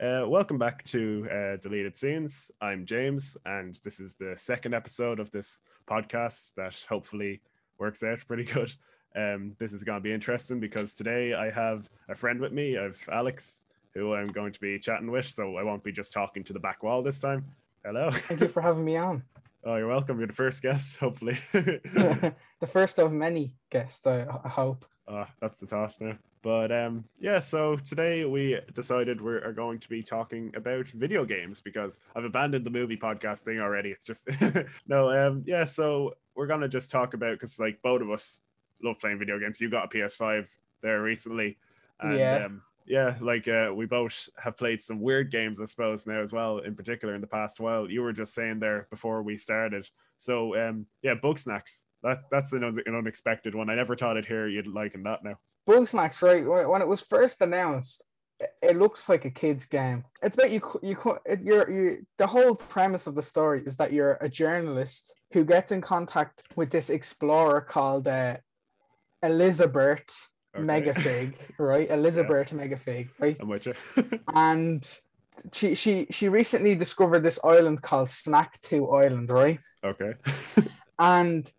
Uh, welcome back to uh, Deleted Scenes. I'm James, and this is the second episode of this podcast that hopefully works out pretty good. Um, this is going to be interesting because today I have a friend with me. I have Alex, who I'm going to be chatting with, so I won't be just talking to the back wall this time. Hello. Thank you for having me on. oh, you're welcome. You're the first guest, hopefully. the first of many guests, I, I hope. Ah, that's the thought now. But um, yeah, so today we decided we are going to be talking about video games because I've abandoned the movie podcasting already. It's just no, um, yeah. So we're gonna just talk about because like both of us love playing video games. You got a PS5 there recently, and Yeah. um, yeah, like uh, we both have played some weird games, I suppose now as well. In particular, in the past while you were just saying there before we started. So um, yeah, bug snacks. That that's an, un- an unexpected one. I never thought I'd hear you'd like liking that now. Bug Snacks, right? When it was first announced, it- looks like a kid's game. It's about you. You you're you. The whole premise of the story is that you're a journalist who gets in contact with this explorer called uh, Elizabeth Okay. Megafig, right? Elizabeth Megafig, right? I'm with you. And she she she recently discovered this island called Snaktooth Island, right? okay. and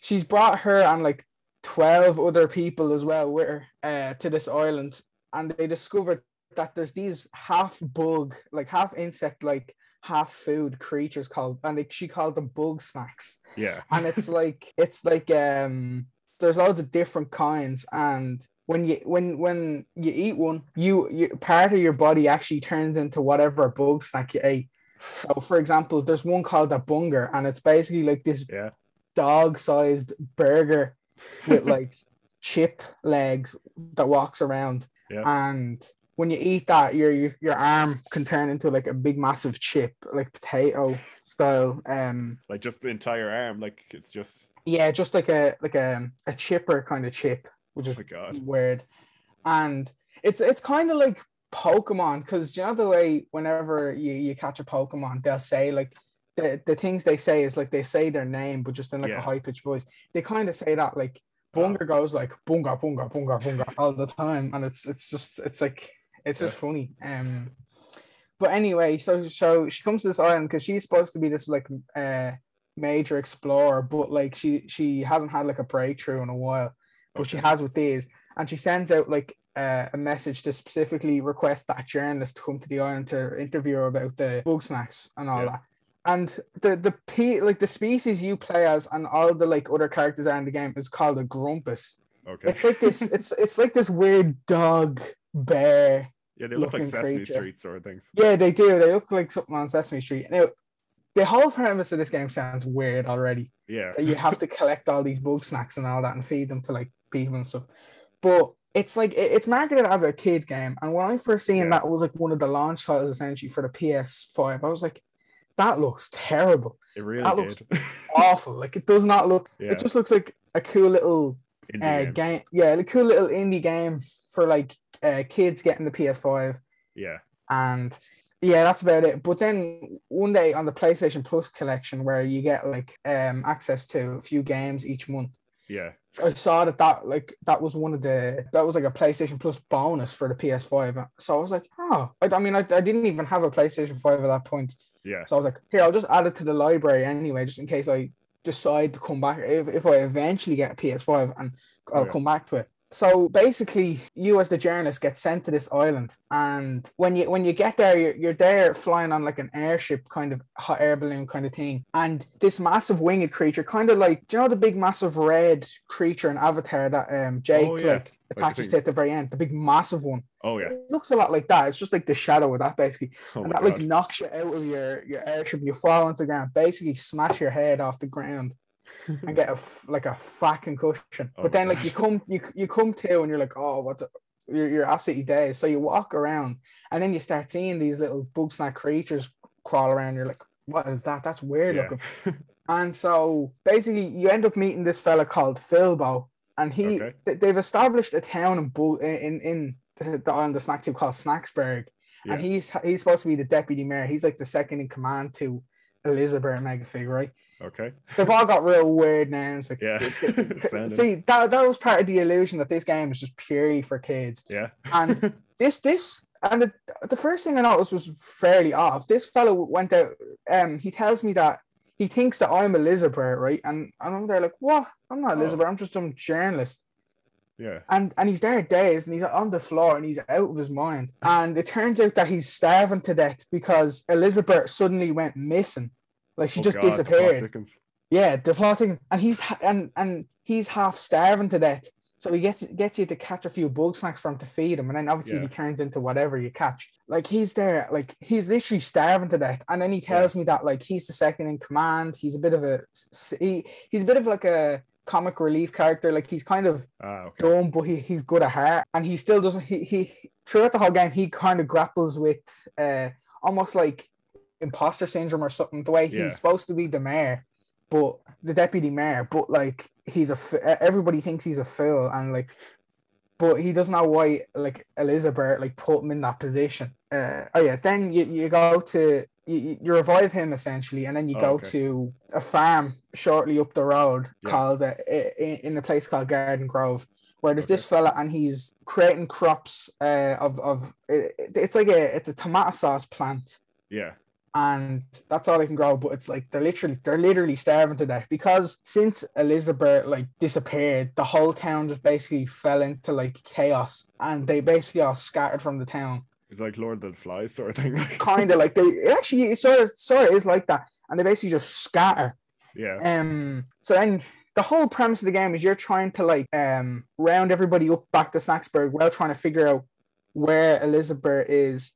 she's brought her and like 12 other people as well with her uh, to this island and they discovered that there's these half bug like half insect like half food creatures called and they, she called them bug snacks Yeah. and it's like it's like um there's loads of different kinds and when you when when you eat one you, you part of your body actually turns into whatever bug snack you ate so for example there's one called a bunger and it's basically like this Yeah. dog-sized burger with like chip legs that walks around Yeah. and when you eat that your, your arm can turn into like a big massive chip like potato style um Like just the entire arm. Like it's just yeah just like a like a, a chipper kind of chip which oh is god. weird and it's it's kind of like pokemon because you know the way whenever you you catch a pokemon they'll say like the, the things they say is like they say their name but just in like Yeah. a high-pitched voice they kind of say that like bunga goes like bunga bunga bunga bunga all the time and it's it's just it's like it's just Yeah. funny um but anyway so so she comes to this island because she's supposed to be this like uh major explorer but like she she hasn't had like a breakthrough in a while but she has with these and she sends out like uh, a message to specifically request that journalist to come to the island to interview her about the bug snacks and all Yeah. that and the the p like the species you play as and all the like other characters are in the game is called a grumpus Okay. it's like this it's it's like this weird dog bear yeah, they look like Sesame creature. Street sort of things. yeah they do they look like something on sesame street now the whole premise of this game sounds weird already Yeah. you have to collect all these bug snacks and all that and feed them to like people and stuff. But it's like it's marketed as a kid game, and when I first seen Yeah. that was like one of the launch titles essentially for the PS5, I was like, that looks terrible, It really that looks- awful. Like it does not look. Yeah. It just looks like a cool little uh, game. game. Yeah, a cool little indie game for like uh, kids getting the PS5 Yeah. and yeah, that's about it. But then one day on the PlayStation Plus collection, where you get like um access to a few games each month, Yeah. I saw that that like that was one of the that was like a PlayStation Plus bonus for the PS5. So I was like, oh, I, I mean, I, I didn't even have a PlayStation Five at that point. Yeah. So I was like, here, I'll just add it to the library anyway, just in case I decide to come back. If, if I eventually get a PS5 and I'll Yeah. come back to it. So basically, you as the journalist get sent to this island, and when you when you get there, you're, you're there flying on like an airship kind of hot air balloon kind of thing, and this massive winged creature, kind of like do you know the big massive red creature in Avatar that um Jake Oh, yeah. like attaches to at the very end, the big massive one. Oh yeah. It looks a lot like that. It's just like the shadow of that basically Oh and that like knocks you out of your your airship. You fall onto the ground, basically smash your head off the ground, and get a like a fat concussion. Oh but then like you come you you come to and you're like, oh, what's it? You're, you're absolutely dead. So you walk around and then you start seeing these little bug snack creatures crawl around. You're like, what is that? That's weird Yeah. looking. And so basically, you end up meeting this fella called Filbo, and he Okay. th- they've established a town in Bu- in in the, the island of Snaktooth called Snaxburg, Yeah. and he's he's supposed to be the deputy mayor. He's like the second in command to Elizabeth Megafig, right? Okay. They've all got real weird names. Like, Yeah. See that that was part of the illusion that this game is just purely for kids. Yeah. And this this And the, the first thing I noticed was fairly off. This fellow went out. Um, he tells me that he thinks that I'm Elizabeth, right? And, and I'm there like, what? I'm not Oh. Elizabeth. I'm just some journalist. Yeah. And and he's there days and he's on the floor and he's out of his mind. And it turns out that he's starving to death because Elizabeth suddenly went missing. Like she Oh just God, disappeared. thickens. Yeah, the plot thing, and he's ha- and and he's half starving to death. So he gets gets you to catch a few bug snacks for him to feed him, and then obviously Yeah. he turns into whatever you catch. Like he's there, like he's literally starving to death, and then he tells me that like he's the second in command. He's a bit of a he, he's a bit of like a comic relief character. Like he's kind of Ah, okay. dumb, but he, he's good at heart, and he still doesn't. He he throughout the whole game, he kind of grapples with uh almost like imposter syndrome or something. The way he's Yeah. supposed to be the mayor, but the deputy mayor, but like he's a f- everybody thinks he's a fool, and like, but he doesn't know why like Elizabeth like put him in that position. Uh, oh yeah, then you, you go to you, you- revive him essentially, and then you Oh, go okay. to a farm shortly up the road Yeah. called uh, i- i- in a place called Garden Grove, where there's Okay. this fella and he's creating crops uh, of of it- it's like a it's a tomato sauce plant Yeah. And that's all they can grow. But it's like they're literally they're literally starving to death because since Elizabeth like disappeared, the whole town just basically fell into like chaos, and they basically all scattered from the town. It's like Lord of the Flies sort of thing. Kind of like they actually it sort of sort of is like that, and they basically just scatter. yeah. Um. So then the whole premise of the game is you're trying to like um round everybody up back to Snaxburg while trying to figure out where Elizabeth is.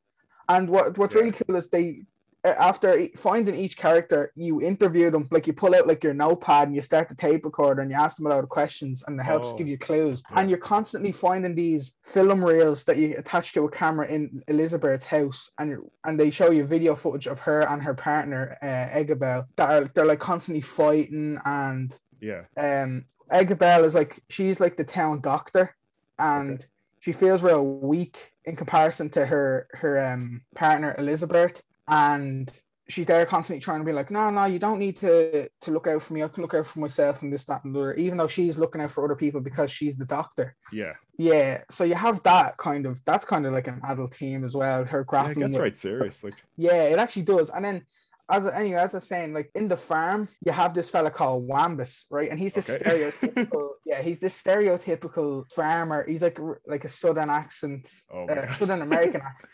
And what what's Yeah. really cool is they after e- finding each character, you interview them. Like you pull out like your notepad and you start the tape recorder and you ask them a lot of questions and it helps Oh. give you clues. Yeah. And you're constantly finding these film reels that you attach to a camera in Elizabeth's house, and and they show you video footage of her and her partner uh, Eggabell that are they're like constantly fighting and Yeah. um Eggabell is like she's like the town doctor and she feels real weak in comparison to her her um partner Elizabeth and she's there constantly trying to be like no no you don't need to to look out for me I can look out for myself and this that and the other even though she's looking out for other people because she's the doctor Yeah. yeah so you have that kind of that's kind of like an adult theme as well her Yeah, grappling gets with right serious. Like, yeah, it actually does. And then as I, anyway, as I was saying, like in the farm, you have this fella called Wambus, right? And he's this Okay. stereotypical, yeah, he's this stereotypical farmer. He's like like a southern accent, Oh uh, southern American accent,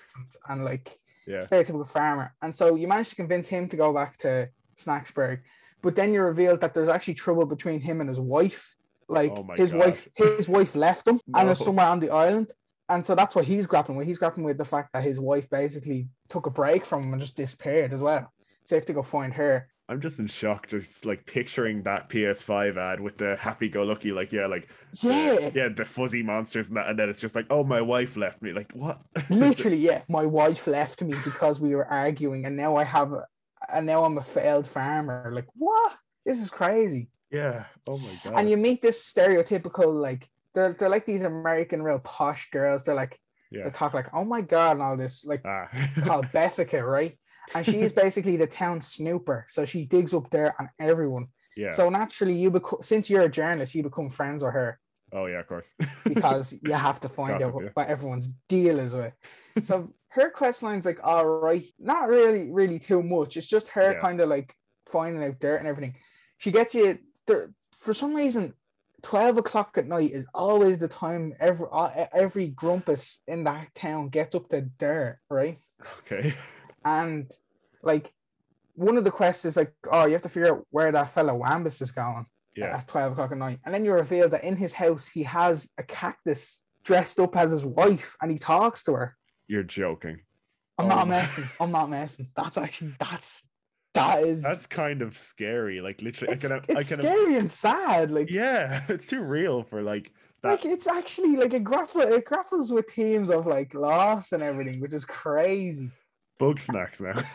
and like yeah. stereotypical farmer. And so you manage to convince him to go back to Snaxburg, but then you reveal that there's actually trouble between him and his wife. Like Oh his God. wife, his wife left him and is No. somewhere on the island. And so that's what he's grappling with. He's grappling with the fact that his wife basically took a break from him and just disappeared as well. So you have to go find her. I'm just in shock, just like picturing that PS5 ad with the happy-go-lucky, like yeah, like Yeah, yeah, the fuzzy monsters and that, and then it's just like, oh, my wife left me. Like what? literally, yeah. My wife left me because we were arguing, and now I have, a, and now I'm a failed farmer. Like what? This is crazy. yeah. Oh my god. And you meet this stereotypical like they're they're like these American real posh girls. They're like yeah. they talk like oh my god and all this like Ah. called Beffica, right? And she is basically the town snooper. So she digs up there on everyone. yeah. So naturally, you become since you're a journalist, you become friends with her oh yeah, of course. because you have to find Gossip, out what, yeah. what everyone's deal is with. So her quest line's like all right, not really, really too much. It's just her Yeah. kind of like finding out dirt and everything. She gets you there for some reason. 12 o'clock at night is always the time every every grumpus in that town gets up to dirt, right? okay. and like one of the quests is like, oh, you have to figure out where that fellow Wambus is going Yeah. at 12 o'clock at night. And then you reveal that in his house he has a cactus dressed up as his wife and he talks to her. You're joking. I'm Oh not messing. I'm not messing. That's actually that's that is That's kind of scary. Like literally, it's, I can. it's I can. scary and sad. Like Yeah, it's too real for like that. like it's actually like it grapples it grapples with themes of like loss and everything, which is crazy. Bug snacks now.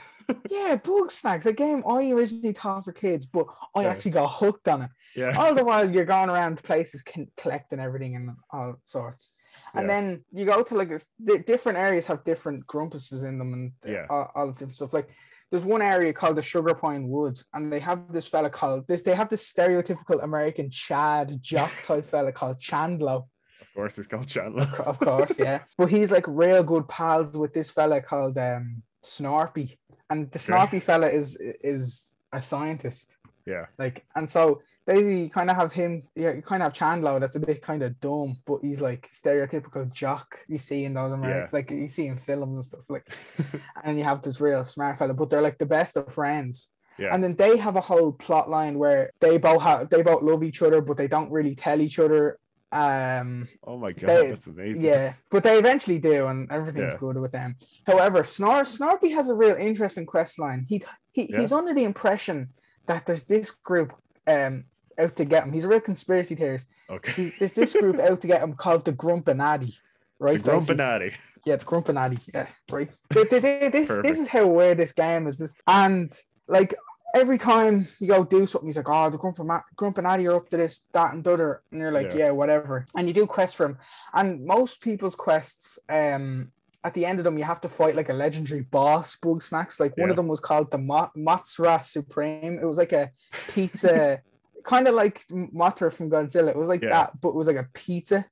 Yeah, bug snacks, a game I originally thought for kids, but I Yeah. actually got hooked on it. yeah. all the while you're going around places collecting everything and all sorts and Yeah. then you go to like this, the different areas have different grumpuses in them and uh, Yeah. all, all different stuff like there's one area called the sugar pine woods and they have this fella called this they have this stereotypical american chad jock type fella called chandlo Of course, he's called Chandler. of course, yeah. But he's like real good pals with this fella called um Snorpy, and the. Snorpy fella is is a scientist. Yeah. Like, and so basically, you kind of have him. Yeah, you kind of have Chandler that's a bit kind of dumb, but he's like stereotypical jock you see in those American, Yeah. like you see in films and stuff. Like, and you have this real smart fella, but they're like the best of friends. Yeah. And then they have a whole plot line where they both have they both love each other, but they don't really tell each other. Um, oh my god, they- that's amazing. yeah, but they eventually do, and everything's Yeah. good with them. However, Snor Snorpy has a real interesting quest line. He, he Yeah. he's under the impression that there's this group um out to get him. He's a real conspiracy theorist. Okay. He's, there's this group out to get him called the Grumpinati, right? The. Grumpinati. Yeah, the Grumpinati. Yeah, right. Th- th- th- This, this is how weird this game is. This and like every time you go do something, he's like, "Oh, the grump and Grumpina- Grumpinati are up to this, that, and the other," and you're like, Yeah. "Yeah, whatever." And you do quests for him, and most people's quests, um, at the end of them, you have to fight like a legendary boss, Bug Snacks. Like one of them was called the Mothra Supreme. It was like a pizza. Kind of like Mothra from Godzilla. It was like Yeah. that, but it was like a pizza.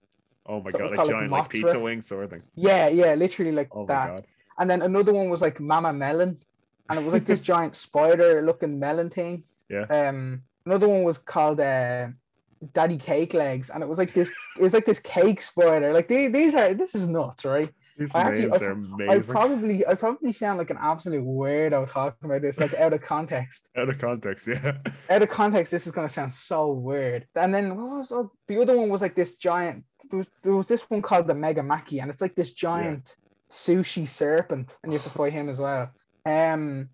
Oh my So god, like like, giant like Mothra. pizza wing sort of thing. Yeah, yeah, literally like Oh that. god. And then another one was like Mama Melon, and it was like this giant spider looking melon thing. Yeah. Um, another one was called uh, Daddy Cake Legs, and it was like this. It was like this cake spider. Like these, these are this is nuts, right? These I actually- names I- are I amazing. probably I probably sound like an absolute weirdo talking about this, like out of context. Out of context, yeah. Out of context, this is gonna sound so weird. And then what was the- the other one? Was like this giant. There was, there was this one called the Mega Maki, and it's like this giant sushi serpent, and you have to fight him as well. Um,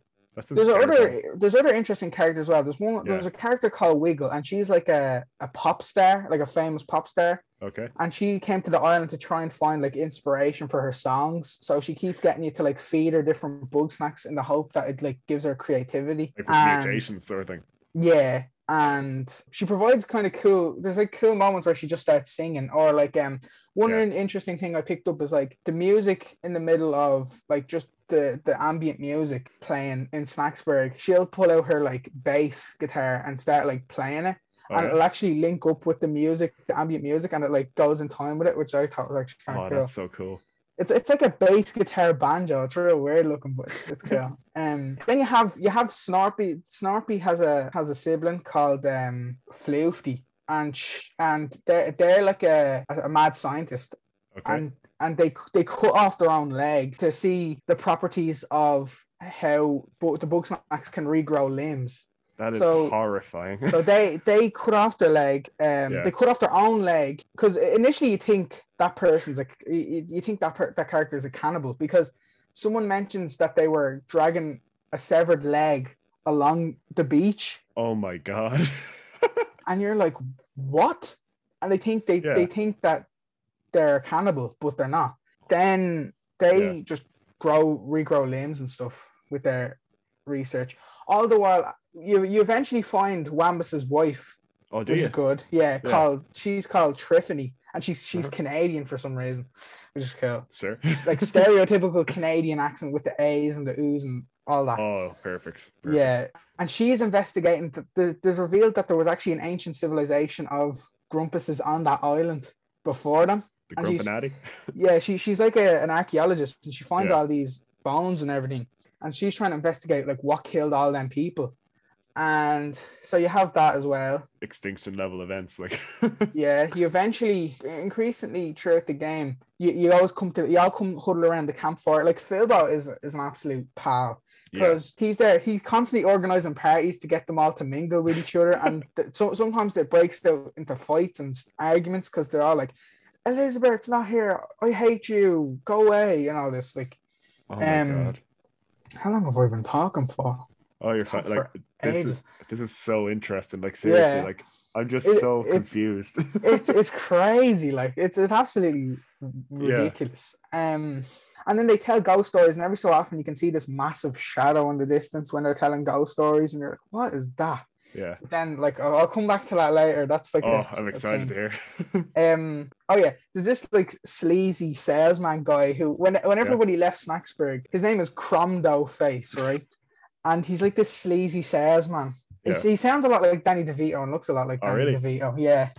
there's other there's other interesting characters as well. There's one there's a character called Wiggle, and she's like a, a pop star, like a famous pop star. Okay. And she came to the island to try and find like inspiration for her songs. So she keeps getting you to like feed her different bug snacks in the hope that it like gives her creativity. Like And- mutations sort of thing. yeah, and she provides kind of cool. There's like cool moments where she just starts singing, or like um one Yeah. interesting thing I picked up is like the music in the middle of like just the the ambient music playing in Snaxburg. She'll pull out her like bass guitar and start like playing it, Oh, and yeah? it'll actually link up with the music, the ambient music, and it like goes in time with it, which I thought was actually kind Oh, of cool. that's so cool. It's it's like a bass guitar banjo. It's real weird looking, but it's, cool. Um, then you have you have Snorpy. Snorpy has a has a sibling called um Floofty, and sh- and they're they're like a, a mad scientist, Okay. and and they they cut off their own leg to see the properties of how bu- the bug snacks can regrow limbs. That is so- horrifying. So they they cut off their leg. Um, Yeah. they cut off their own leg because initially you think that person's like you, you think that per, that character is a cannibal because someone mentions that they were dragging a severed leg along the beach, oh my god. and you're like, what? And they think they Yeah. they think that they're a cannibal, but they're not. Then they Yeah. just grow regrow limbs and stuff with their research. All the while, you you eventually find Wambus's wife oh, do which you? is good. Yeah, Yeah. called she's called Triffany, and she's she's Uh-huh. Canadian for some reason, which is cool. Sure. It's like stereotypical Canadian accent with the A's and the O's and all that. Oh, perfect. perfect. yeah, and she's investigating. The, the, there's revealed that there was actually an ancient civilization of Grumpuses on that island before them. The Grumpinati. Yeah, she she's like a, an archaeologist, and she finds Yeah. all these bones and everything, and she's trying to investigate like what killed all them people. And so you have that as well. Extinction level events. Like, Yeah, you eventually, increasingly throughout the game, you, you always come to, you all come huddle around the campfire. Like Filbo is is an absolute pal yeah. because he's there. He's constantly organizing parties to get them all to mingle with each other, and th- so sometimes it breaks out into fights and arguments because they're all like, "Elizabeth's not here. I hate you. Go away," and all this. Like, Oh my um, god. how long have I been talking for? Oh, you're fine. Like, this is this is so interesting. Like, seriously, Yeah. like, I'm just It- so it's- confused. it's it's crazy. Like it's it's absolutely ridiculous. Um, and then they tell ghost stories, and every so often you can see this massive shadow in the distance when they're telling ghost stories, and you're like, "What is that?" yeah. But then, like, I'll, I'll come back to that later. That's like, Oh, I'm excited to hear. Um. Oh yeah, there's this like sleazy salesman guy who, when when everybody left Snaxburg, his name is Cromdo Face, right? And he's like this sleazy salesman. Yeah. He sounds a lot like Danny DeVito and looks a lot like Oh, Danny really? DeVito. Yeah.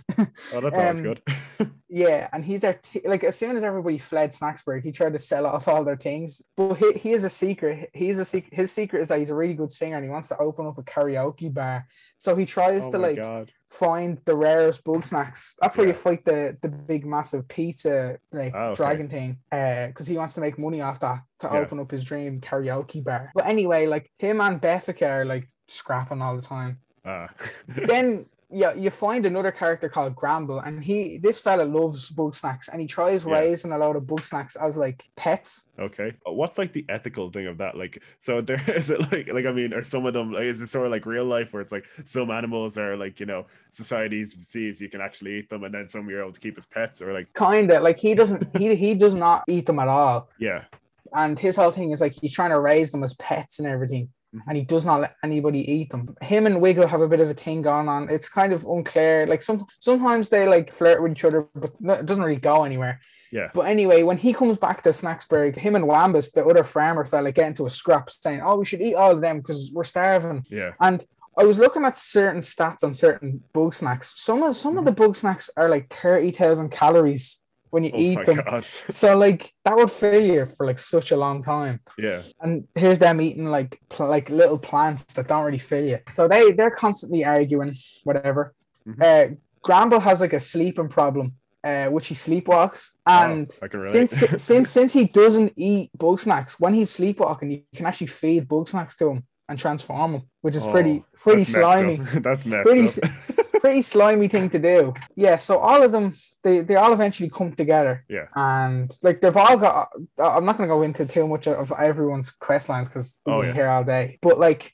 Oh, that's always Um, good. Yeah, and he's there. T- like as soon as everybody fled Snaxburg, he tried to sell off all their things. But he, he is a secret. He's a secret. His secret is that he's a really good singer and he wants to open up a karaoke bar. So he tries Oh to like god. find the rarest bug snacks. That's where you fight the the big massive pizza like Oh, okay. dragon thing. Uh, because he wants to make money off that to Yeah. open up his dream karaoke bar. But anyway, like him and Beffica are like scrapping all the time. Ah. then yeah, you find another character called Gramble, and he this fella loves bug snacks, and he tries Yeah. raising a lot of bug snacks as like pets. Okay. Uh, What's like the ethical thing of that? Like, so there is it like like I mean, are some of them like is it sort of like real life where it's like some animals are like you know society sees you can actually eat them and then some you're able to keep as pets or like Kinda like he doesn't he he does not eat them at all. yeah and his whole thing is like he's trying to raise them as pets and everything. Mm-hmm. and he does not let anybody eat them. Him and wiggle have a bit of a thing going on. It's kind of unclear. Like some sometimes they like flirt with each other but it doesn't really go anywhere. Yeah. But anyway when he comes back to Snaxburg him and wambus the other farmer fella get into a scrap saying oh we should eat all of them because we're starving. Yeah. And I was looking at certain stats on certain bug snacks. Some of some of mm-hmm. the bug snacks are like thirty thousand calories when you Mm-hmm. oh eat them. god So like that would fill you for like such a long time. yeah And here's them eating like pl- like little plants that don't really fill you. So they they're constantly arguing, whatever. Mhm. Uh, Gramble has like a sleeping problem, uh, which he sleepwalks, and oh, since since since he doesn't eat bug snacks, when he's sleepwalking, you can actually feed bug snacks to him and transform him, which is pretty Oh, pretty that's messed up. slimy that's messed Pretty up pretty slimy thing to do. Yeah, so all of them they, they all eventually come together. Yeah. And like they've all got I'm not gonna go into too much of everyone's quest lines because we'll Oh, be yeah. here all day. But like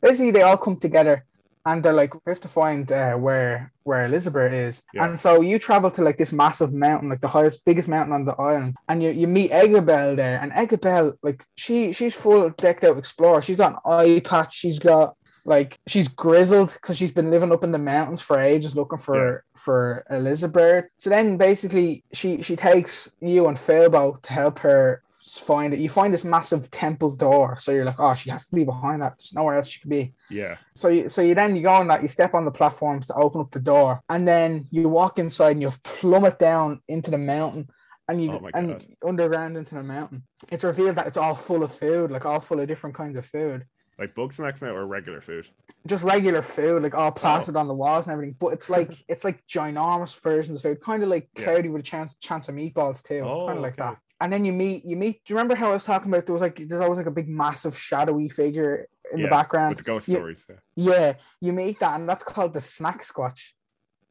basically they all come together and they're like, we have to find uh, where where Elizabeth is. Yeah. And so you travel to like this massive mountain, like the highest, biggest mountain on the island, and you, you meet Eggabell there. And Eggabell, like she she's full decked out explorer. She's got an eye patch. She's got like she's grizzled because she's been living up in the mountains for ages looking for for Elizabeth. So then basically she she takes you and Filbo to help her find it. You find this massive temple door. So you're like, oh, she has to be behind that. There's nowhere else she could be. yeah So you so you then you go on that, you step on the platforms to open up the door, and then you walk inside and you plummet down into the mountain and you Oh and underground into the mountain. It's revealed that it's all full of food, like all full of different kinds of food. Like bug snacks now or regular food Just regular food, like Oh. all plastered on the walls and everything. But it's like it's like ginormous versions of food, kind of like Yeah. cloudy with a chance chance of meatballs too. it's Oh, kind of like okay. that. And then you meet you meet. Do you remember how I was talking about? There was like there's always like a big massive shadowy figure in Yeah, the background. with the ghost yeah. stories yeah. Yeah, you meet that, and that's called the snack squatch.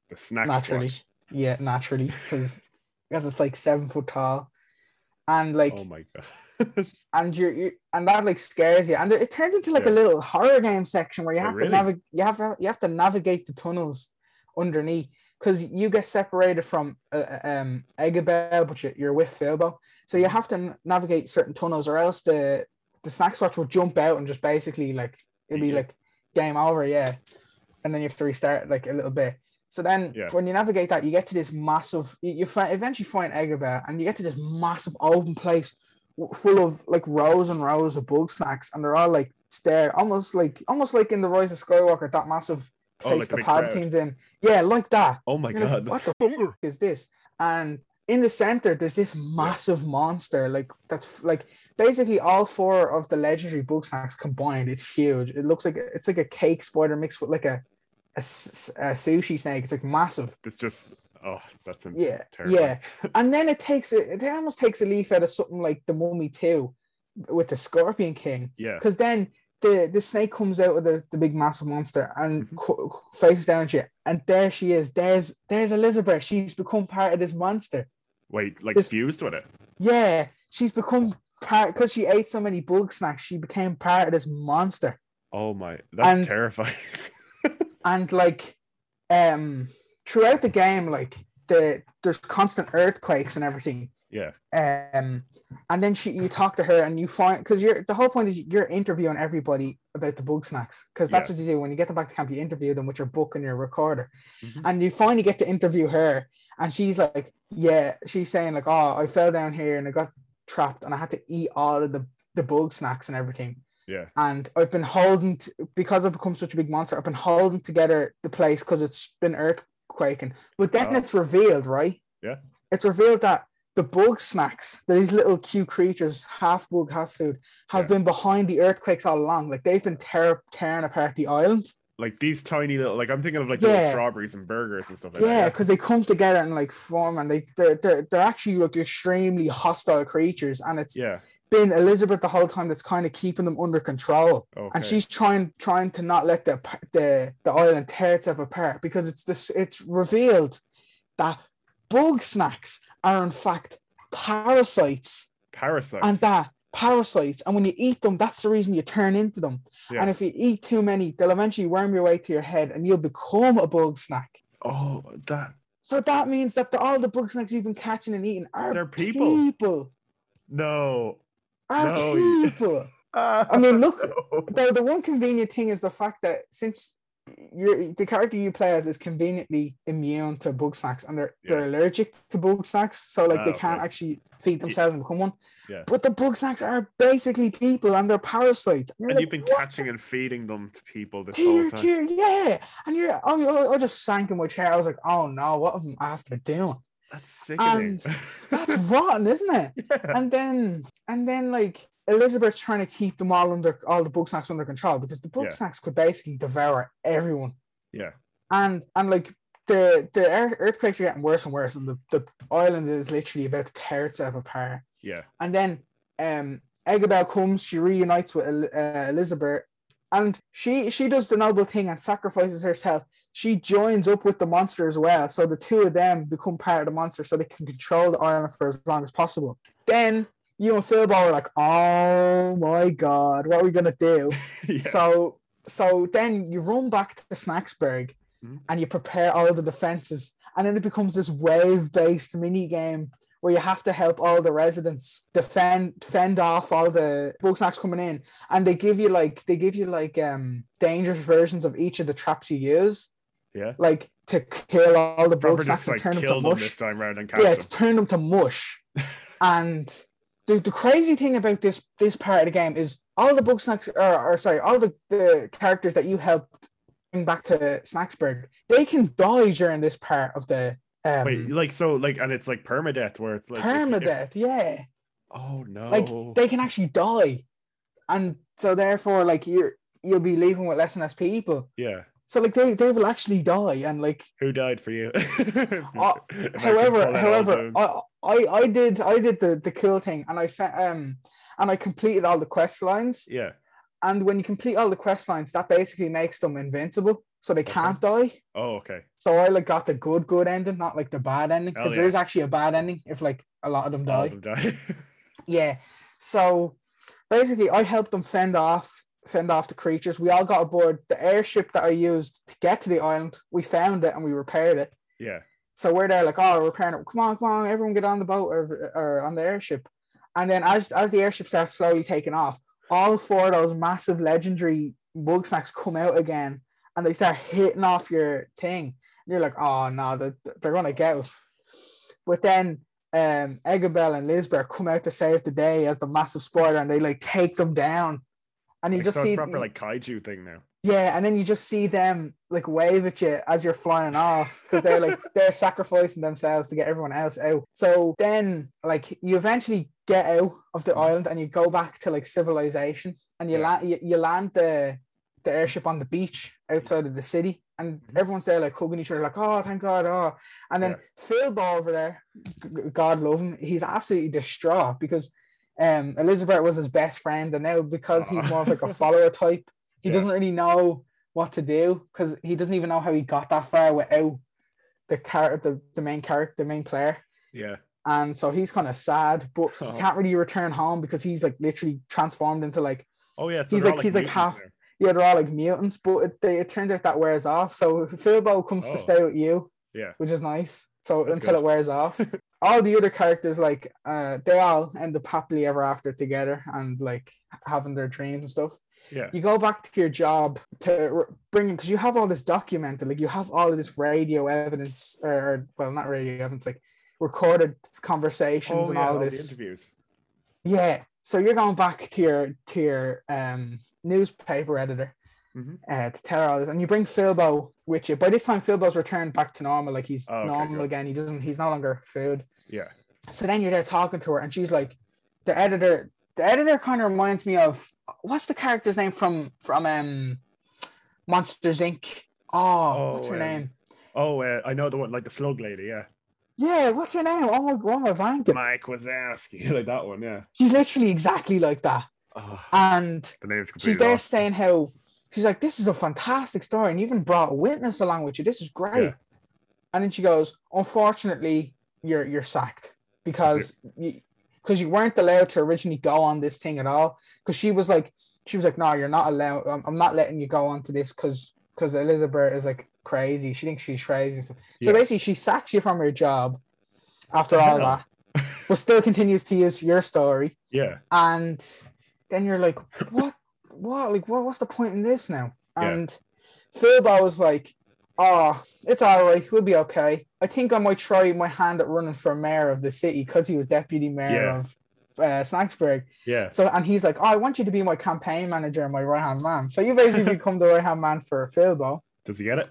the snack Naturally. Yeah, naturally, because because it's like seven foot tall, and like oh my god and you're, you and that like scares you, and it, turns into like a little horror game section where you Oh, have really? to navigate. You have to, you have to navigate the tunnels underneath because you get separated from uh, um Eggabell, but you- you're with Filbo, so you have to navigate certain tunnels, or else the the snack swatch will jump out and just basically like it'll be Yeah. like game over, yeah, and then you have to restart like a little bit. So then, Yeah. when you navigate that, you get to this massive. You, you find, eventually find Eggabell, and you get to this massive open place full of like rows and rows of bug snacks, and they're all like stare almost like almost like in the Rise of Skywalker, that massive Oh, place like the the teams in. Yeah, like that. oh my You're like, god what the fuck is this? And in the center, there's this massive monster, like that's like basically all four of the legendary bug snacks combined. It's huge. It looks like it's like a cake spider mixed with like a a sushi snake. It's like massive. it's just oh that's Yeah, terrible yeah. And then it takes it. It almost takes a leaf out of something like the Mummy Two, with the Scorpion King. yeah Because then the the snake comes out of the, the big massive monster and Mhm. qu- faces down at you, and there she is. There's there's Elizabeth. She's become part of this monster. wait like This- fused with it Yeah, she's become part because she ate so many bug snacks. She became part of this monster, oh my that's And- terrifying and like, um, throughout the game, like the there's constant earthquakes and everything. yeah um and then she you talk to her and you find because you're the whole point is you're interviewing everybody about the bug snacks because that's Yeah. what you do when you get them back to camp you interview them with your book and your recorder Mhm. and you finally get to interview her and she's like yeah she's saying like oh i fell down here and i got trapped and i had to eat all of the the bug snacks and everything yeah and I've been holding t- because I've become such a big monster. I've been holding together the place because it's been earthquaking. But then Oh. it's revealed, right? Yeah. It's revealed that the bug snacks, these little cute creatures, half bug, half food, have Yeah. been behind the earthquakes all along. Like they've been tear, tearing apart the island. Like these tiny little, like I'm thinking of like little Yeah. strawberries and burgers and stuff like that. Yeah, because they come together and like form, and they they're, they're they're actually like extremely hostile creatures, and it's Yeah. Been Elizabeth the whole time that's kind of keeping them under control. Okay. and she's trying trying to not let the the the island tear itself apart because it's this it's revealed that bug snacks are in fact parasites parasites. and that parasites and when you eat them that's the reason you turn into them Yeah. and if you eat too many they'll eventually worm your way to your head and you'll become a bug snack oh, that so that means that the, all the bug snacks you've been catching and eating are They're people. people no. Are No, you- people I I mean, look, the, the one convenient thing is the fact that since you're the character you play as is conveniently immune to bug snacks and they're they're allergic to bug snacks, so like Ah, they can't okay. actually feed themselves and become one. Yeah. But the bug snacks are basically people and they're parasites. you're And like, you've been "What catching and feeding them to people this the whole time. yeah. And you're oh, I just sank in my chair. I was like, oh no, what am I after doing? That's sickening. And That's rotten, isn't it? yeah. and then and then like Elizabeth's trying to keep them all under all the bug snacks under control because the bug Yeah. snacks could basically devour everyone. yeah. And and like the the earthquakes are getting worse and worse, and the, the island is literally about to tear itself apart. Yeah. And then um Eggabell comes, she reunites with uh, Elizabeth, and she she does the noble thing and sacrifices herself. She joins up with the monster as well, so the two of them become part of the monster, so they can control the island for as long as possible. Then you and Filbo are like, "Oh my god, what are we gonna do?" yeah. So so then you run back to Snaxburg Mhm. and you prepare all the defenses, and then it becomes this wave-based mini game where you have to help all the residents defend fend off all the bug snacks coming in, and they give you like they give you like um dangerous versions of each of the traps you use, yeah. like to kill all the Proper snacks and like turn them to kill them this time rather than catch yeah, them. to turn them to mush. and the, the crazy thing about this this part of the game is all the bug snacks or, or sorry, all the, the characters that you helped bring back to Snaxburg, they can die during this part of the um Wait, like so, like, and it's like permadeath, where it's like if- if- permadeath, yeah. oh no! Like they can actually die. And so therefore like you're you'll be leaving with less and less people. yeah. So like they, they will actually die and like Who died for you? Uh, If I can however, pull out all however. I, I I did I did the the cool thing, and I um and I completed all the quest lines. yeah. And when you complete all the quest lines, that basically makes them invincible, so they can't die. Oh, okay. So I like got the good good ending, not like the bad ending, because there yeah. is actually a bad ending if like a lot of them die. of them died. Yeah. So basically, I helped them fend off fend off the creatures. We all got aboard the airship that I used to get to the island. We found it and we repaired it. yeah. So we're there like, oh, we're repairing it. Come on, come on, everyone get on the boat or, or on the airship. And then as as the airship starts slowly taking off, all four of those massive legendary bug snacks come out again and they start hitting off your thing. And you're like, oh no, they're, they're gonna get us. But then um Eggabell and Lisbeth come out to save the day as the massive spoiler and they like take them down. And you Like, just so see proper like kaiju thing now. yeah, and then you just see them like wave at you as you're flying off because they're like they're sacrificing themselves to get everyone else out. So then, like, you eventually get out of the island and you go back to like civilization, and you Yeah. land you, you land the the airship on the beach outside of the city, and Mhm. everyone's there like hugging each other, like, oh, thank God, oh. And then Yeah. Filbo over there, God love him, he's absolutely distraught because um Elizabeth was his best friend, and now because he's more of like a follower type, he Yeah. doesn't really know what to do because he doesn't even know how he got that far without the character, the, the main character, the main player. Yeah. And so he's kind of sad, but he Oh. can't really return home because he's like literally transformed into like Oh yeah. So He's they're like- he's like half- now. yeah, they're all like mutants, but it, they, it turns out that wears off. So Filbo comes Oh. to stay with you, Yeah. which is nice. So That's until good. it wears off, all the other characters like uh they all end up happily ever after together and like having their dreams and stuff. Yeah. You go back to your job to bring because you have all this documented, like you have all of this radio evidence, or, or well, not radio evidence, like recorded conversations Oh and yeah. all all this. interviews. Yeah. So you're going back to your to your um newspaper editor Mhm. uh, to tell her all this. And you bring Filbo with you. By this time, Filbo's returned back to normal. Like he's Oh, okay, normal good. again. He doesn't. He's no longer food. Yeah. So then you're there talking to her, and she's like, the editor. The editor kind of reminds me of what's the character's name from from um Monsters Inc. Oh, what's her um, name? Oh, uh, I know the one, like the slug lady. Yeah. Yeah, what's her name? Oh my god, my blanket. Mike Wazowski, like that one. Yeah. She's literally exactly like that. Oh, And the name's she's there lost. saying how she's like, This is a fantastic story, and you even brought a witness along with you. This is great. Yeah. And then she goes, Unfortunately, you're you're sacked because you because you weren't allowed to originally go on this thing at all. Because she was like, she was like, No, you're not allowed. I'm, I'm not letting you go on to this because because Elizabeth is like crazy. She thinks she's crazy. So Yeah. basically, she sacks you from your job after all that, but still continues to use your story Yeah. and then you're like, what, what, like, what, what's the point in this now? Yeah. And Filbo was like, oh, it's all right, we'll be okay. I think I might try my hand at running for mayor of the city because he was deputy mayor Yeah. of uh, Snaxburg. Yeah. So, and he's like, oh, I want you to be my campaign manager and my right hand man. So you basically become the right hand man for Filbo, Does he get it?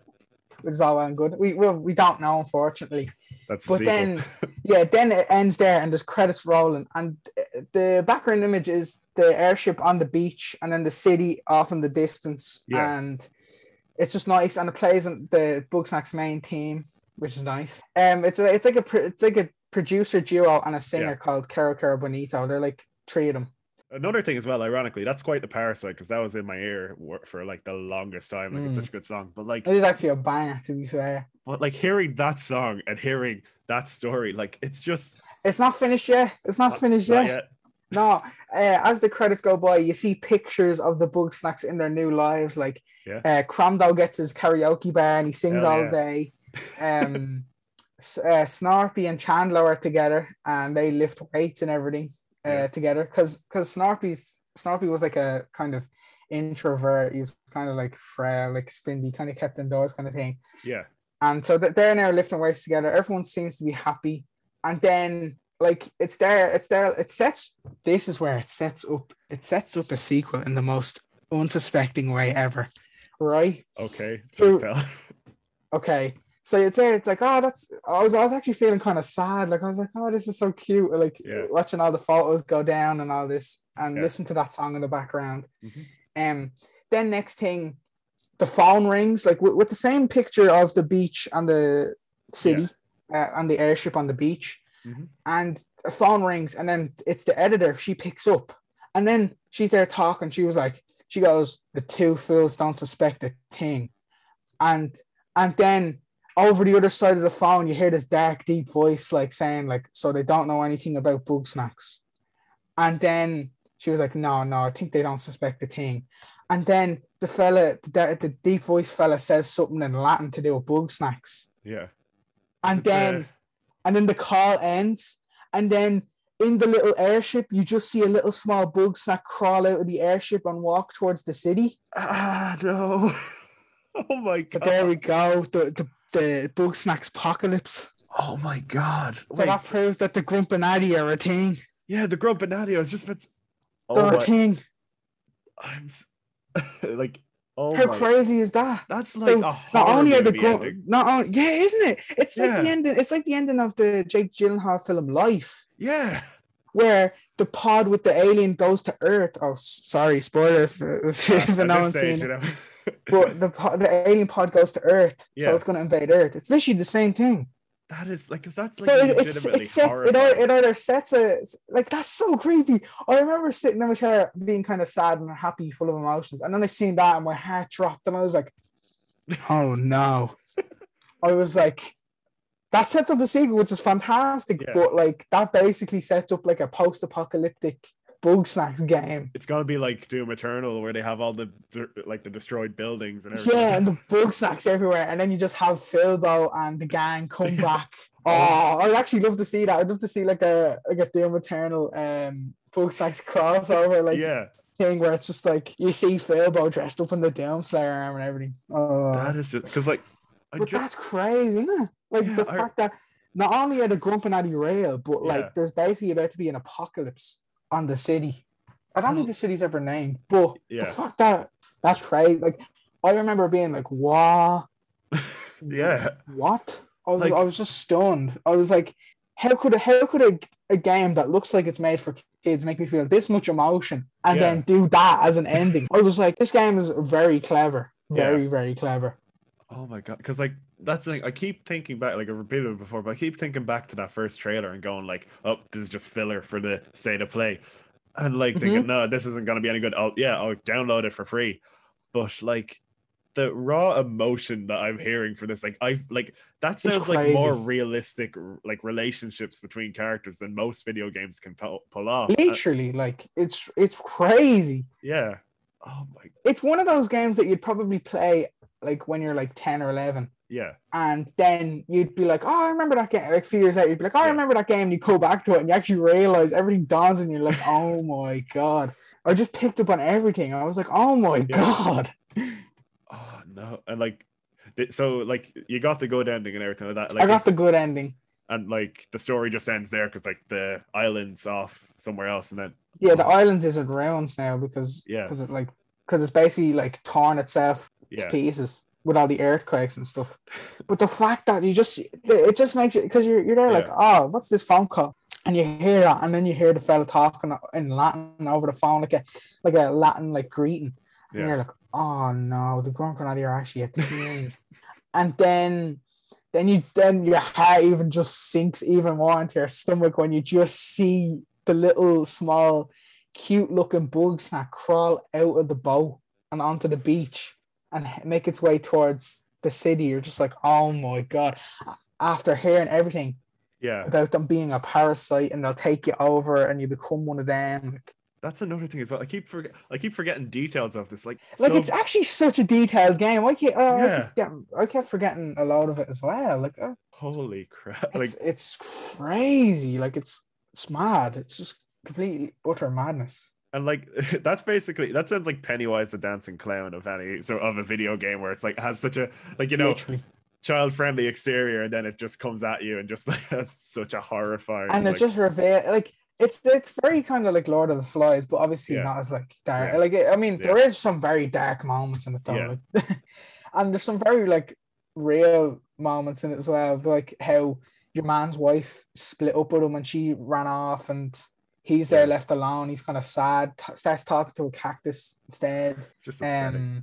which is all well and good. We we, we don't know, unfortunately. That's But then, yeah, then it ends there and there's credits rolling. And uh, the background image is the airship on the beach and then the city off in the distance. Yeah. And it's just nice. And it plays on the Bugsnax main theme, which is nice. Um, it's a, it's like a it's like a producer duo and a singer Yeah. called Kero Kero Bonito. They're like three of them. Another thing as well, ironically, that's quite the parasite because that was in my ear for like the longest time. Like it's Mm. such a good song, but like, It is actually a banger, to be fair. but like hearing that song and hearing that story, like it's just It's not finished yet. It's not, finished not yet. No, uh, as the credits go by, you see pictures of the bug snacks in their new lives. Like, Yeah. uh, gets his karaoke bar and he sings Hell all yeah. day. Um, uh, Snorpy and Chandler are together and they lift weights and everything uh, Yeah. together. Because because Snorpy's Snorpy was like a kind of introvert. He was kind of like frail, like spindy, kind of kept indoors kind of thing. Yeah. And so they're now lifting weights together. Everyone seems to be happy. And then like it's there, it's there, it sets this is where it sets up it sets up a sequel in the most unsuspecting way ever. Right? Okay. So- tell. Okay. So it's there, it's like, oh, that's I was I was actually feeling kind of sad. Like I was like, oh, this is so cute. Like Yeah. watching all the photos go down and all this and Yeah. listen to that song in the background. Mhm. Um then next thing, the phone rings, like with, with the same picture of the beach and the city uh, and the airship on the beach. Mhm. And a phone rings, and then it's the editor. She picks up, and then she's there talking. She was like, she goes, "The two fools don't suspect a thing," and and then over the other side of the phone, you hear this dark, deep voice like saying, like, "So they don't know anything about bug snacks," and then she was like, "No, no, I think they don't suspect a thing," and then the fella, the, the deep voice fella, says something in Latin to do with bug snacks Yeah. and then and then the call ends and then in the little airship you just see a little small bug snack crawl out of the airship and walk towards the city Ah no. oh my god. there we go the, the, the bug snacks apocalypse Oh my god. so Wait, that proves that the grumpinati are a thing yeah, the Grumpinati. I was just about to- they're Oh a thing I'm like oh how crazy is that That's like So not only are the horror movie grump, ending. not only, yeah, isn't it? It's like the ending. It's like the ending of the Jake Gyllenhaal film Life. Yeah. where the pod with the alien goes to Earth. Oh, sorry, spoiler if, if, if no one's stage, seen you know. But the the alien pod goes to Earth, Yeah. so it's going to invade Earth. It's literally the same thing. That is like, cause that's like so it, it's legitimately it sets it, it either sets a like that's so creepy. I remember sitting in my chair being kind of sad and happy, full of emotions, and then I seen that and my heart dropped, and I was like, "Oh no!" I was like, "That sets up a sequel, which is fantastic," Yeah. but like that basically sets up like a post-apocalyptic bug snacks game. It's gonna be like Doom Eternal, where they have all the like the destroyed buildings and everything. Yeah, and the bug snacks everywhere, and then you just have Filbo and the gang come back. Oh, I'd actually love to see that. I'd love to see like a like a Doom Eternal um bug snacks crossover like yeah, thing where it's just like you see Filbo dressed up in the Doom Slayer arm and everything. Oh, that is just because like, I but ju- that's crazy, isn't it? Like Yeah, the I- fact that not only are the Grumpinati real, but like Yeah. there's basically about to be an apocalypse on the city. I don't think hmm. the city's ever named, but Yeah. the fact that That's crazy. Like I remember being like, "What? yeah, What?" I was Like- I was just stunned. I was like, "How could a, how could a, a game that looks like it's made for kids make me feel this much emotion and Yeah. then do that as an ending?" I was like, "This game is very clever, Yeah. very very clever." Oh my god, because like that's the thing. I keep thinking back, like I've repeated it before, but I keep thinking back to that first trailer and going like, "Oh, this is just filler for the state of play," and like thinking, "No, this isn't gonna be any good." Oh yeah, I'll download it for free. But like the raw emotion that I'm hearing for this, like I like that sounds like more realistic, like relationships between characters than most video games can pull, pull off. Uh, Literally, like it's it's crazy. yeah. Oh my. It's one of those games that you'd probably play like when you're like ten or eleven. Yeah. and then you'd be like, "Oh, I remember that game." Like a few years out, you'd be like, "Oh, I remember that game." And you go back to it, and you actually realize everything dawns, and you're like, "Oh my god!" I just picked up on everything. I was like, "Oh my Yeah. god!" Oh no. And like. So like you got the good ending and everything like that. Like I got the good ending. and like the story just ends there because like the island's off somewhere else and then Yeah, the island is in ruins now because Yeah. because it like because it's basically like torn itself yeah to pieces with all the earthquakes and stuff. But the fact that you just it just makes it because you're you're there like, oh, what's this phone call? And you hear that, and then you hear the fella talking in Latin over the phone, like a like a Latin like greeting. And Yeah. you're like, oh no, the grunt grenadier are actually a team. and then then you then your heart even just sinks even more into your stomach when you just see the little small cute looking bugs snack crawl out of the boat and onto the beach and make its way towards the city. You're just like, oh my god. After hearing everything yeah about them being a parasite and they'll take you over and you become one of them. That's another thing as well i keep forget i keep forgetting details of this like like so- it's actually such a detailed game. I kept, oh, I, Yeah. kept I kept forgetting a lot of it as well. Like oh, holy crap like it's it's crazy. Like it's it's mad. It's just completely utter madness. And like that's basically that sounds like pennywise the dancing clown of any so of a video game where it's like has such a like you know Literally. child friendly exterior and then it just comes at you and just like that's such a horrifying and like, it just reveal like it's it's very kind of like Lord of the Flies, but obviously Yeah. not as like dark. Yeah. Like I mean, Yeah. there is some very dark moments in the film, Yeah. like, and there's some very like real moments in it as well, of, like how your man's wife split up with him and she ran off, and he's there left alone. He's kind of sad. t- starts talking to a cactus instead. it's just. Um,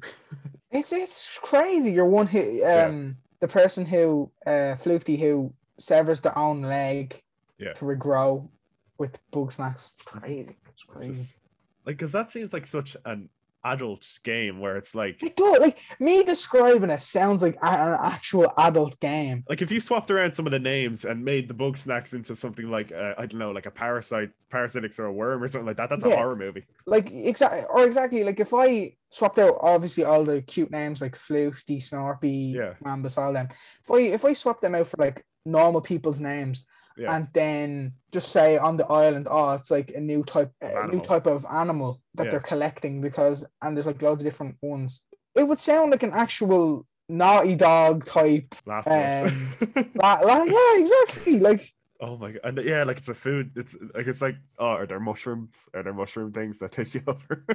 it's it's crazy. You're one who Yeah. um the person who uh Floofty who severs their own leg Yeah. to regrow with bug snacks. It's crazy. It's It's crazy. just- like because that seems like such an adult game where it's like It does like me describing it sounds like an actual adult game. like if you swapped around some of the names and made the bug snacks into something like uh, I don't know, like a parasite, parasitics or a worm or something like that, that's a horror movie. Like exactly or exactly like if I swapped out obviously all the cute names like Floofty, Snorpy, Yeah. Wambus, all them. If I if I swapped them out for like normal people's names Yeah. and then just say on the island, oh, it's like a new type, a new type of animal that Yeah. they're collecting because, and there's like loads of different ones. It would sound like an actual naughty dog type. Last Us. Um, la- la- yeah, exactly. Like oh my god. And yeah, like it's a food. It's like it's like oh, are there mushrooms? Are there mushroom things that take you over?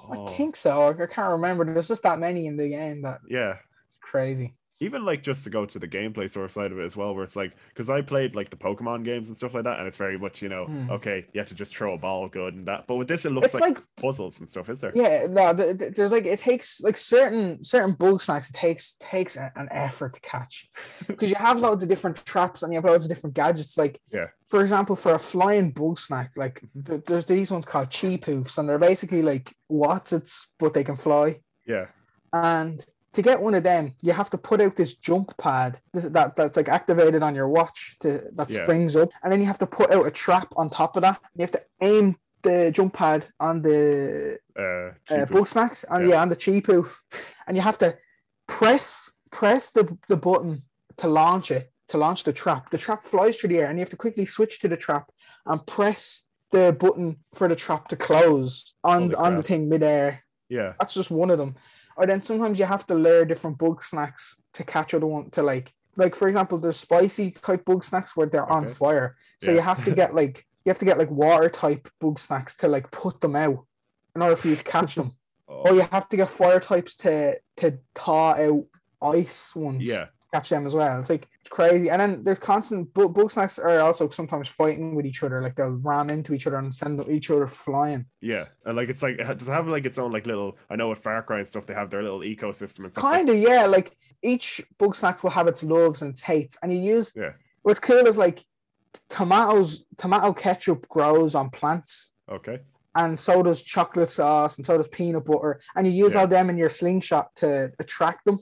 Oh, I think so. I can't remember. There's just that many in the game that yeah. it's crazy. Even like just to go to the gameplay source side of it as well, where it's like because I played like the Pokemon games and stuff like that, and it's very much you know Hmm. okay, you have to just throw a ball good and that. But with this, it looks like, like puzzles and stuff, is there? yeah, no, th- th- there's like it takes like certain certain bug snacks. It takes takes an effort to catch because you have loads of different traps and you have loads of different gadgets. Like Yeah. for example, for a flying bug snack, like th- there's these ones called Chippoofs, and they're basically like Wotsits, but they can fly. Yeah, And to get one of them, you have to put out this jump pad that that's like activated on your watch to that Yeah. springs up, and then you have to put out a trap on top of that. You have to aim the jump pad on the uh, uh, bug snacks, on, Yeah. yeah. on the Chippoof, and you have to press press the, the button to launch it to launch the trap. The trap flies through the air, and you have to quickly switch to the trap and press the button for the trap to close on Holy on the crap. thing midair. yeah, That's just one of them. Or then sometimes you have to layer different bug snacks to catch other one to like like for example, there's spicy type bug snacks where they're on fire. So Yeah. you have to get like you have to get like water type bug snacks to like put them out in order for you to catch them. Oh. Or you have to get fire types to to thaw out ice ones. yeah, catch them as well. It's like it's crazy. And then there's constant bu- bug snacks are also sometimes fighting with each other. Like they'll ram into each other and send each other flying. yeah, and like it's like it does it have like its own like little? I know with Far Cry and stuff, they have their little ecosystem and stuff. Kind of, yeah. Like each bug snack will have its loves and its hates, and you use. Yeah. What's cool is like tomatoes. Tomato ketchup grows on plants, Okay. and so does chocolate sauce, and so does peanut butter, and you use Yeah. all them in your slingshot to attract them,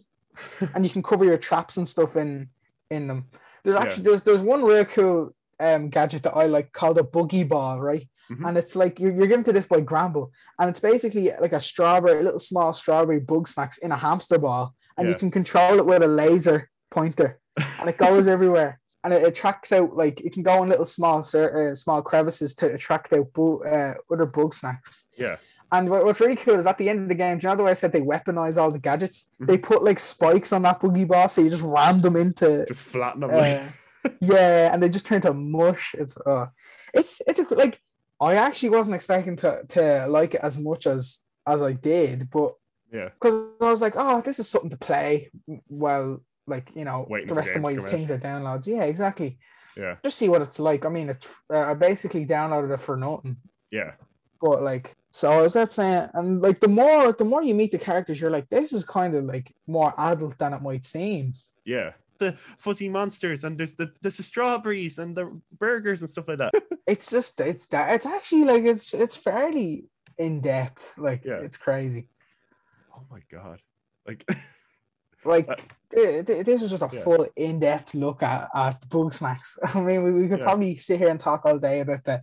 and you can cover your traps and stuff in in them. There's Yeah. actually there's there's one real cool um gadget that I like called a Buggy Ball, right? Mhm. And it's like you're, you're given to this by Gramble, and it's basically like a strawberry, a little small strawberry bug snacks in a hamster ball, and you can control it with a laser pointer, and it goes everywhere, and it attracts out like it can go in little small uh, small crevices to attract out bu- uh, other bug snacks. Yeah. And what, what's really cool is at the end of the game, do you know the way I said they weaponize all the gadgets? Mhm. They put like spikes on that Buggy Ball, so you just ram them into Just flatten them. uh, yeah, and they just turn to mush. It's uh, it's it's a, like I actually wasn't expecting to to like it as much as as I did, but yeah. because I was like, oh, this is something to play while like you know Waiting the rest of my to come out. things are downloads. Yeah, exactly. Yeah. Just see what it's like. I mean, it's uh, I basically downloaded it for nothing, Yeah. But like so I was there playing and like the more the more you meet the characters, you're like, this is kind of like more adult than it might seem. Yeah. The fuzzy monsters and there's the there's the strawberries and the burgers and stuff like that. it's just it's that it's actually like it's it's fairly in depth like Yeah. it's crazy oh my god. Like like Uh, thi- thi- this was just a yeah. full in-depth look at, at bug snacks i mean we, we could Yeah. probably sit here and talk all day about the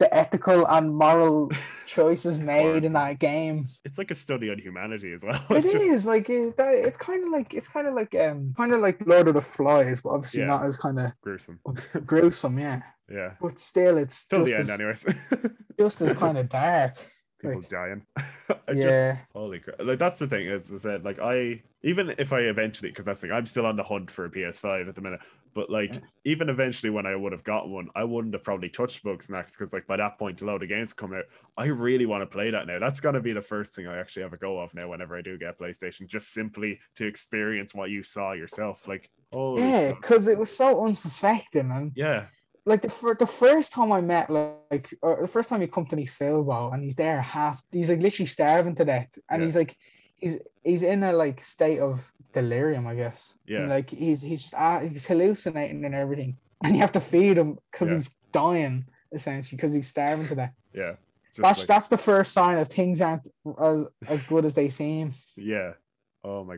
the ethical and moral choices made in that game it's like a study on humanity as well. it It's just- is like it, that, it's kind of like it's kind of like um kind of like lord of the flies but obviously Yeah. not as kind of gruesome. gruesome yeah yeah. but still it's Till just the end as, anyways. just as kind of dark People Like, dying. I just yeah Holy crap! Like that's the thing, as I said, like I even if I eventually, because that's the thing, I'm still on the hunt for a PS5 at the minute. But like Yeah. even eventually, when I would have gotten one, I wouldn't have probably touched Bugsnax because like by that point, a load of games come out. I really want to play that now. That's gonna be the first thing I actually have a go of now. Whenever I do get PlayStation, just simply to experience what you saw yourself. Like oh yeah because it was so unsuspecting and yeah, like the, for the first time I met like uh, the first time he come to meet Filbo and he's there half he's like literally starving to death and Yeah. he's like he's he's in a like state of delirium I guess Yeah. And, like he's he's just uh, he's hallucinating and everything and you have to feed him because Yeah. he's dying essentially because he's starving to death yeah. That's like- that's the first sign of things aren't as as good as they seem Yeah. Oh my.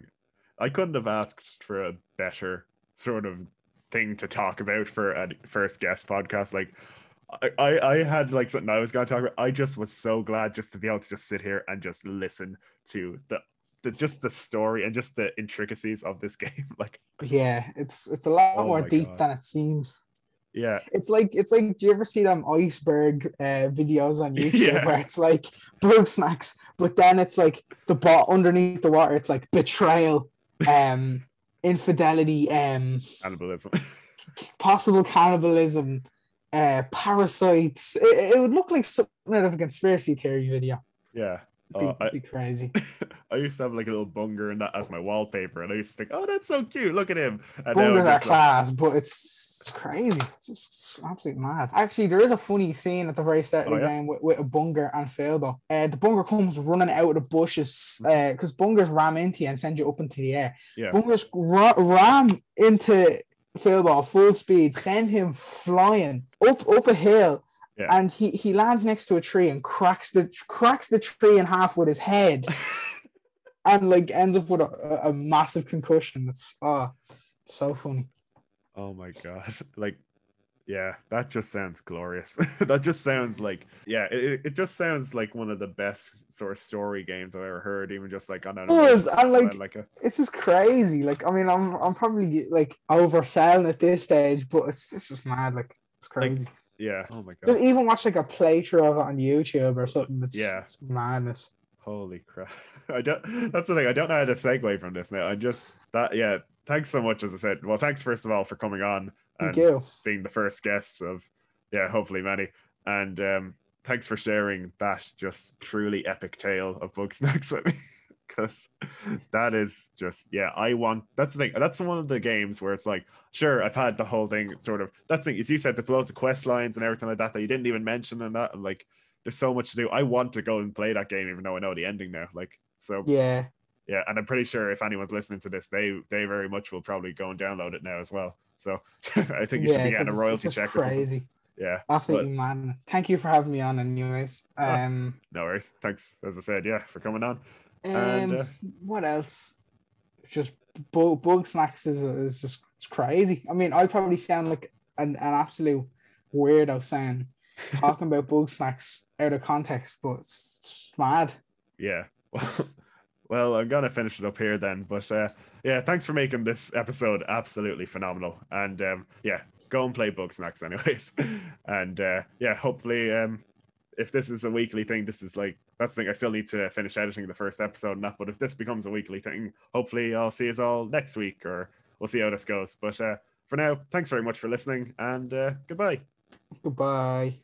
I couldn't have asked for a better sort of thing to talk about for a first guest podcast. Like, I, I, had like something I was going to talk about. I just was so glad just to be able to just sit here and just listen to the, the just the story and just the intricacies of this game. Like, yeah it's it's a lot Oh more deep God. than it seems yeah, It's like it's like do you ever see them iceberg uh, videos on YouTube Yeah. where it's like bug snacks, but then it's like the bot underneath the water, it's like betrayal, um, infidelity, um, cannibalism. possible cannibalism, uh, parasites. It, it would look like something out of a conspiracy theory video. yeah. It'd be, Oh, I- be crazy. I used to have like a little bunger and that as my wallpaper, and I used to think, "Oh, that's so cute! Look at him!" And Bungers are like, class, but it's, it's crazy. It's just absolutely mad. Actually, there is a funny scene at the very start of Oh, the yeah? game with, with a bunger and Filbo. Uh, the bunger comes running out of the bushes uh, because bungers ram into you and send you up into the air. Yeah. Bungers ra- ram into Filbo full speed, send him flying up up a hill. Yeah. And he, he lands next to a tree and cracks the cracks the tree in half with his head and like ends up with a, a- massive concussion. It's oh ah, so funny. Oh my god! Like, yeah, that just sounds glorious. that just sounds like, yeah, it, it just sounds like one of the best sort of story games I've ever heard. Even just like on an Does, emotional and, like, like a, it's just crazy. Like, I mean, I'm I'm probably like overselling at this stage, but it's, it's just mad. Like, it's crazy. Yeah. Oh my god. Just even watch like a playthrough of it on YouTube or something. It's, Yeah. it's madness. Holy crap! I don't. That's the thing. I don't know how to segue from this now. I just that yeah. Thanks so much, as I said. Well, thanks first of all for coming on Thank and you. being the first guest of yeah, hopefully many. And um thanks for sharing that just truly epic tale of Bugsnax with me. Because that is just yeah, I want that's the thing. That's one of the games where it's like, sure, I've had the whole thing sort of that's the thing, as you said, there's loads of quest lines and everything like that that you didn't even mention and that and like there's so much to do. I want to go and play that game even though I know the ending now. Like so Yeah. yeah, and I'm pretty sure if anyone's listening to this, they they very much will probably go and download it now as well. So I think you should be getting a royalty check crazy. Yeah, Absolutely madness. Thank you for having me on anyways. Ah. Um, no worries. Thanks, as I said, yeah, for coming on. Um And, uh, what else? Just bug, bug snacks is, is just it's crazy. I mean, I probably sound like an, an absolute weirdo saying talking about bug snacks out of context, but it's, it's mad. Yeah. Well, I'm gonna finish it up here then. But uh, yeah, thanks for making this episode absolutely phenomenal. And um, yeah, go and play Bugsnax anyways. and uh, yeah, hopefully, um, if this is a weekly thing, this is like that's the thing. I still need to finish editing the first episode and that. But if this becomes a weekly thing, hopefully I'll see us all next week, or we'll see how this goes. But uh, for now, thanks very much for listening, and uh, goodbye. Goodbye.